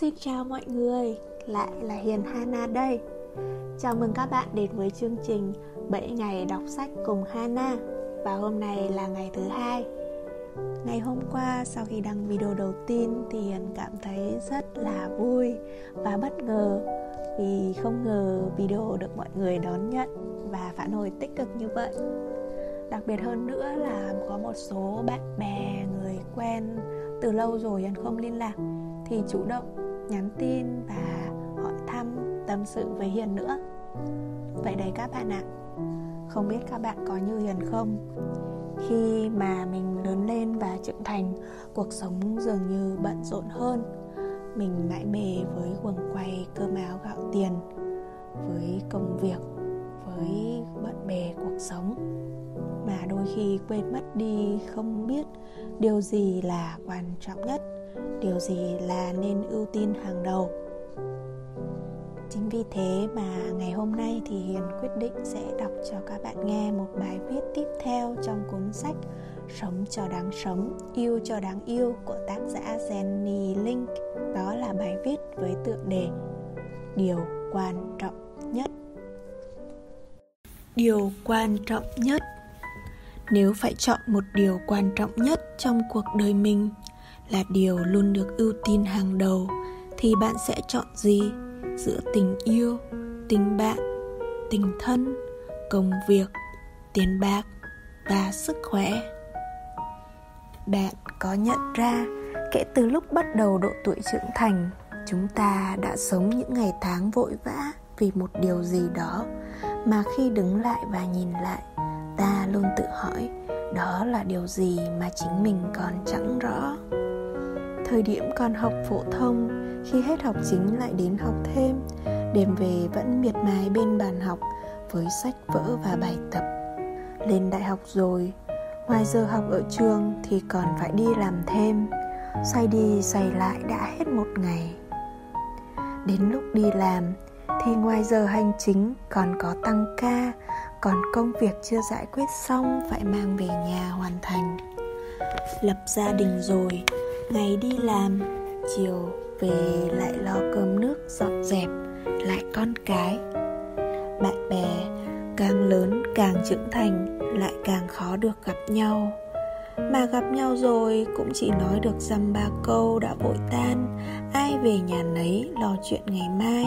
Xin chào mọi người, lại là Hiền Hana đây. Chào mừng các bạn đến với chương trình 7 ngày đọc sách cùng Hana Và hôm nay là ngày thứ hai. Ngày hôm qua sau khi đăng video đầu tiên thì Hiền cảm thấy rất là vui và bất ngờ Vì không ngờ video được mọi người đón nhận và phản hồi tích cực như vậy. Đặc biệt hơn nữa là có một số bạn bè, người quen từ lâu rồi Hiền không liên lạc thì chủ động nhắn tin và hỏi thăm, tâm sự với hiền nữa. Vậy đấy các bạn ạ. Không biết các bạn có như hiền không? Khi mà mình lớn lên và trưởng thành, cuộc sống dường như bận rộn hơn. Mình mãi mê với quần quay, cơm áo, gạo tiền, với công việc, với bận bề cuộc sống. Mà đôi khi quên mất đi, không biết điều gì là quan trọng nhất điều gì là nên ưu tiên hàng đầu? Chính vì thế mà ngày hôm nay thì hiền quyết định sẽ đọc cho các bạn nghe một bài viết tiếp theo trong cuốn sách sống cho đáng sống, yêu cho đáng yêu của tác giả jenny link. Đó là bài viết với tựa đề điều quan trọng nhất. Điều quan trọng nhất. Nếu phải chọn một điều quan trọng nhất trong cuộc đời mình là điều luôn được ưu tiên hàng đầu, thì bạn sẽ chọn gì? Giữa tình yêu, tình bạn, tình thân, công việc, tiền bạc và sức khỏe. Bạn có nhận ra kể từ lúc bắt đầu độ tuổi trưởng thành, chúng ta đã sống những ngày tháng vội vã vì một điều gì đó mà khi đứng lại và nhìn lại, ta luôn tự hỏi đó là điều gì mà chính mình còn chẳng rõ thời điểm còn học phổ thông, khi hết học chính lại đến học thêm, đêm về vẫn miệt mài bên bàn học với sách vở và bài tập. Lên đại học rồi, ngoài giờ học ở trường thì còn phải đi làm thêm xoay đi xoay lại đã hết một ngày. Đến lúc đi làm thì ngoài giờ hành chính còn có tăng ca, còn công việc chưa giải quyết xong phải mang về nhà hoàn thành. Lập gia đình rồi ngày đi làm, chiều về lại lo cơm nước dọn dẹp lại con cái. Bạn bè càng lớn càng trưởng thành lại càng khó được gặp nhau. Mà gặp nhau rồi cũng chỉ nói được dăm ba câu đã vội tan, ai về nhà nấy lo chuyện ngày mai.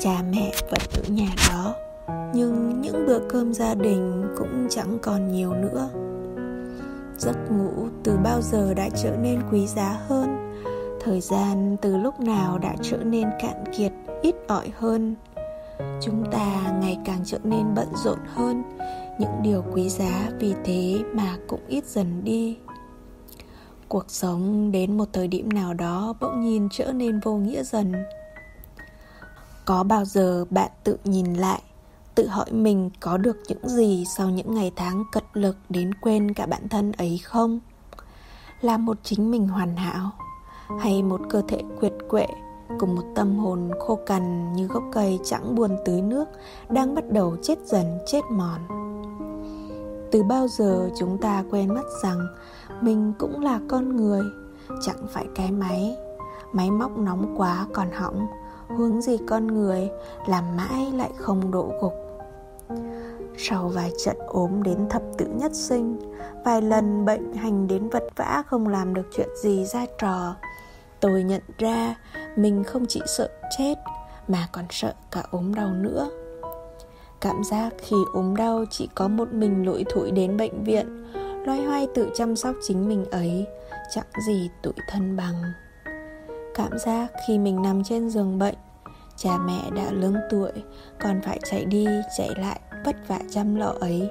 Cha mẹ vẫn ở nhà đó, nhưng những bữa cơm gia đình cũng chẳng còn nhiều nữa giấc ngủ từ bao giờ đã trở nên quý giá hơn? Thời gian từ lúc nào đã trở nên cạn kiệt, ít ỏi hơn? Chúng ta ngày càng trở nên bận rộn hơn. Những điều quý giá vì thế mà cũng ít dần đi. Cuộc sống đến một thời điểm nào đó bỗng nhìn trở nên vô nghĩa dần. Có bao giờ bạn tự nhìn lại tự hỏi mình có được những gì sau những ngày tháng cật lực đến quên cả bản thân ấy không? Là một chính mình hoàn hảo, hay một cơ thể quyệt quệ cùng một tâm hồn khô cằn như gốc cây chẳng buồn tưới nước đang bắt đầu chết dần, chết mòn? Từ bao giờ chúng ta quên mất rằng mình cũng là con người, chẳng phải cái máy máy móc nóng quá còn hỏng? Hướng gì con người, làm mãi lại không đổ gục. Sau vài trận ốm đến thập tử nhất sinh, vài lần bệnh hành đến vật vã không làm được chuyện gì ra trò, tôi nhận ra mình không chỉ sợ chết mà còn sợ cả ốm đau nữa. Cảm giác khi ốm đau chỉ có một mình lủi thủi đến bệnh viện, loay hoay tự chăm sóc chính mình ấy, chẳng gì tủi thân bằng cảm giác khi mình nằm trên giường bệnh. Cha mẹ đã lớn tuổi, còn phải chạy đi, chạy lại, vất vả chăm lo ấy.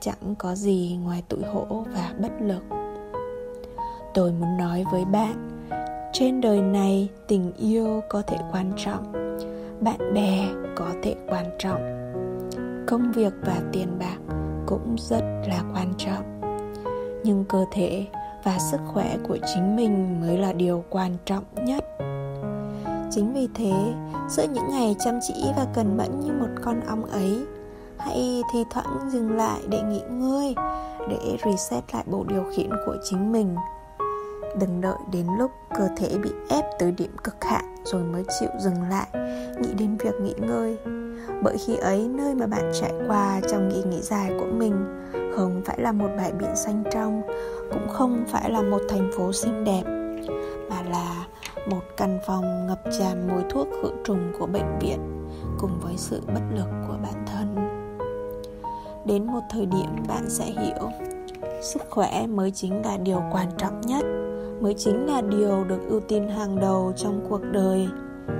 Chẳng có gì ngoài tủi hổ và bất lực. Tôi muốn nói với bạn, trên đời này tình yêu có thể quan trọng, bạn bè có thể quan trọng. Công việc và tiền bạc cũng rất là quan trọng. Nhưng cơ thể và sức khỏe của chính mình mới là điều quan trọng nhất. Chính vì thế, giữa những ngày chăm chỉ và cần mẫn như một con ong ấy, hãy thi thoảng dừng lại để nghỉ ngơi, để reset lại bộ điều khiển của chính mình đừng đợi đến lúc cơ thể bị ép tới điểm cực hạn rồi mới chịu dừng lại. Nghĩ đến việc nghỉ ngơi. Bởi khi ấy, nơi mà bạn trải qua trong kỳ nghỉ dài của mình không phải là một bãi biển xanh trong, cũng không phải là một thành phố xinh đẹp, mà là một căn phòng ngập tràn mùi thuốc khử trùng của bệnh viện cùng với sự bất lực của bản thân. Đến một thời điểm bạn sẽ hiểu, sức khỏe mới chính là điều quan trọng nhất mới chính là điều được ưu tiên hàng đầu trong cuộc đời.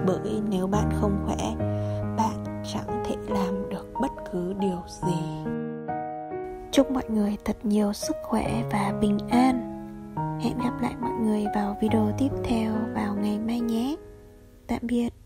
Bởi nếu bạn không khỏe, bạn chẳng thể làm được bất cứ điều gì. Chúc mọi người thật nhiều sức khỏe và bình an. Hẹn gặp lại mọi người vào video tiếp theo vào ngày mai nhé. Tạm biệt.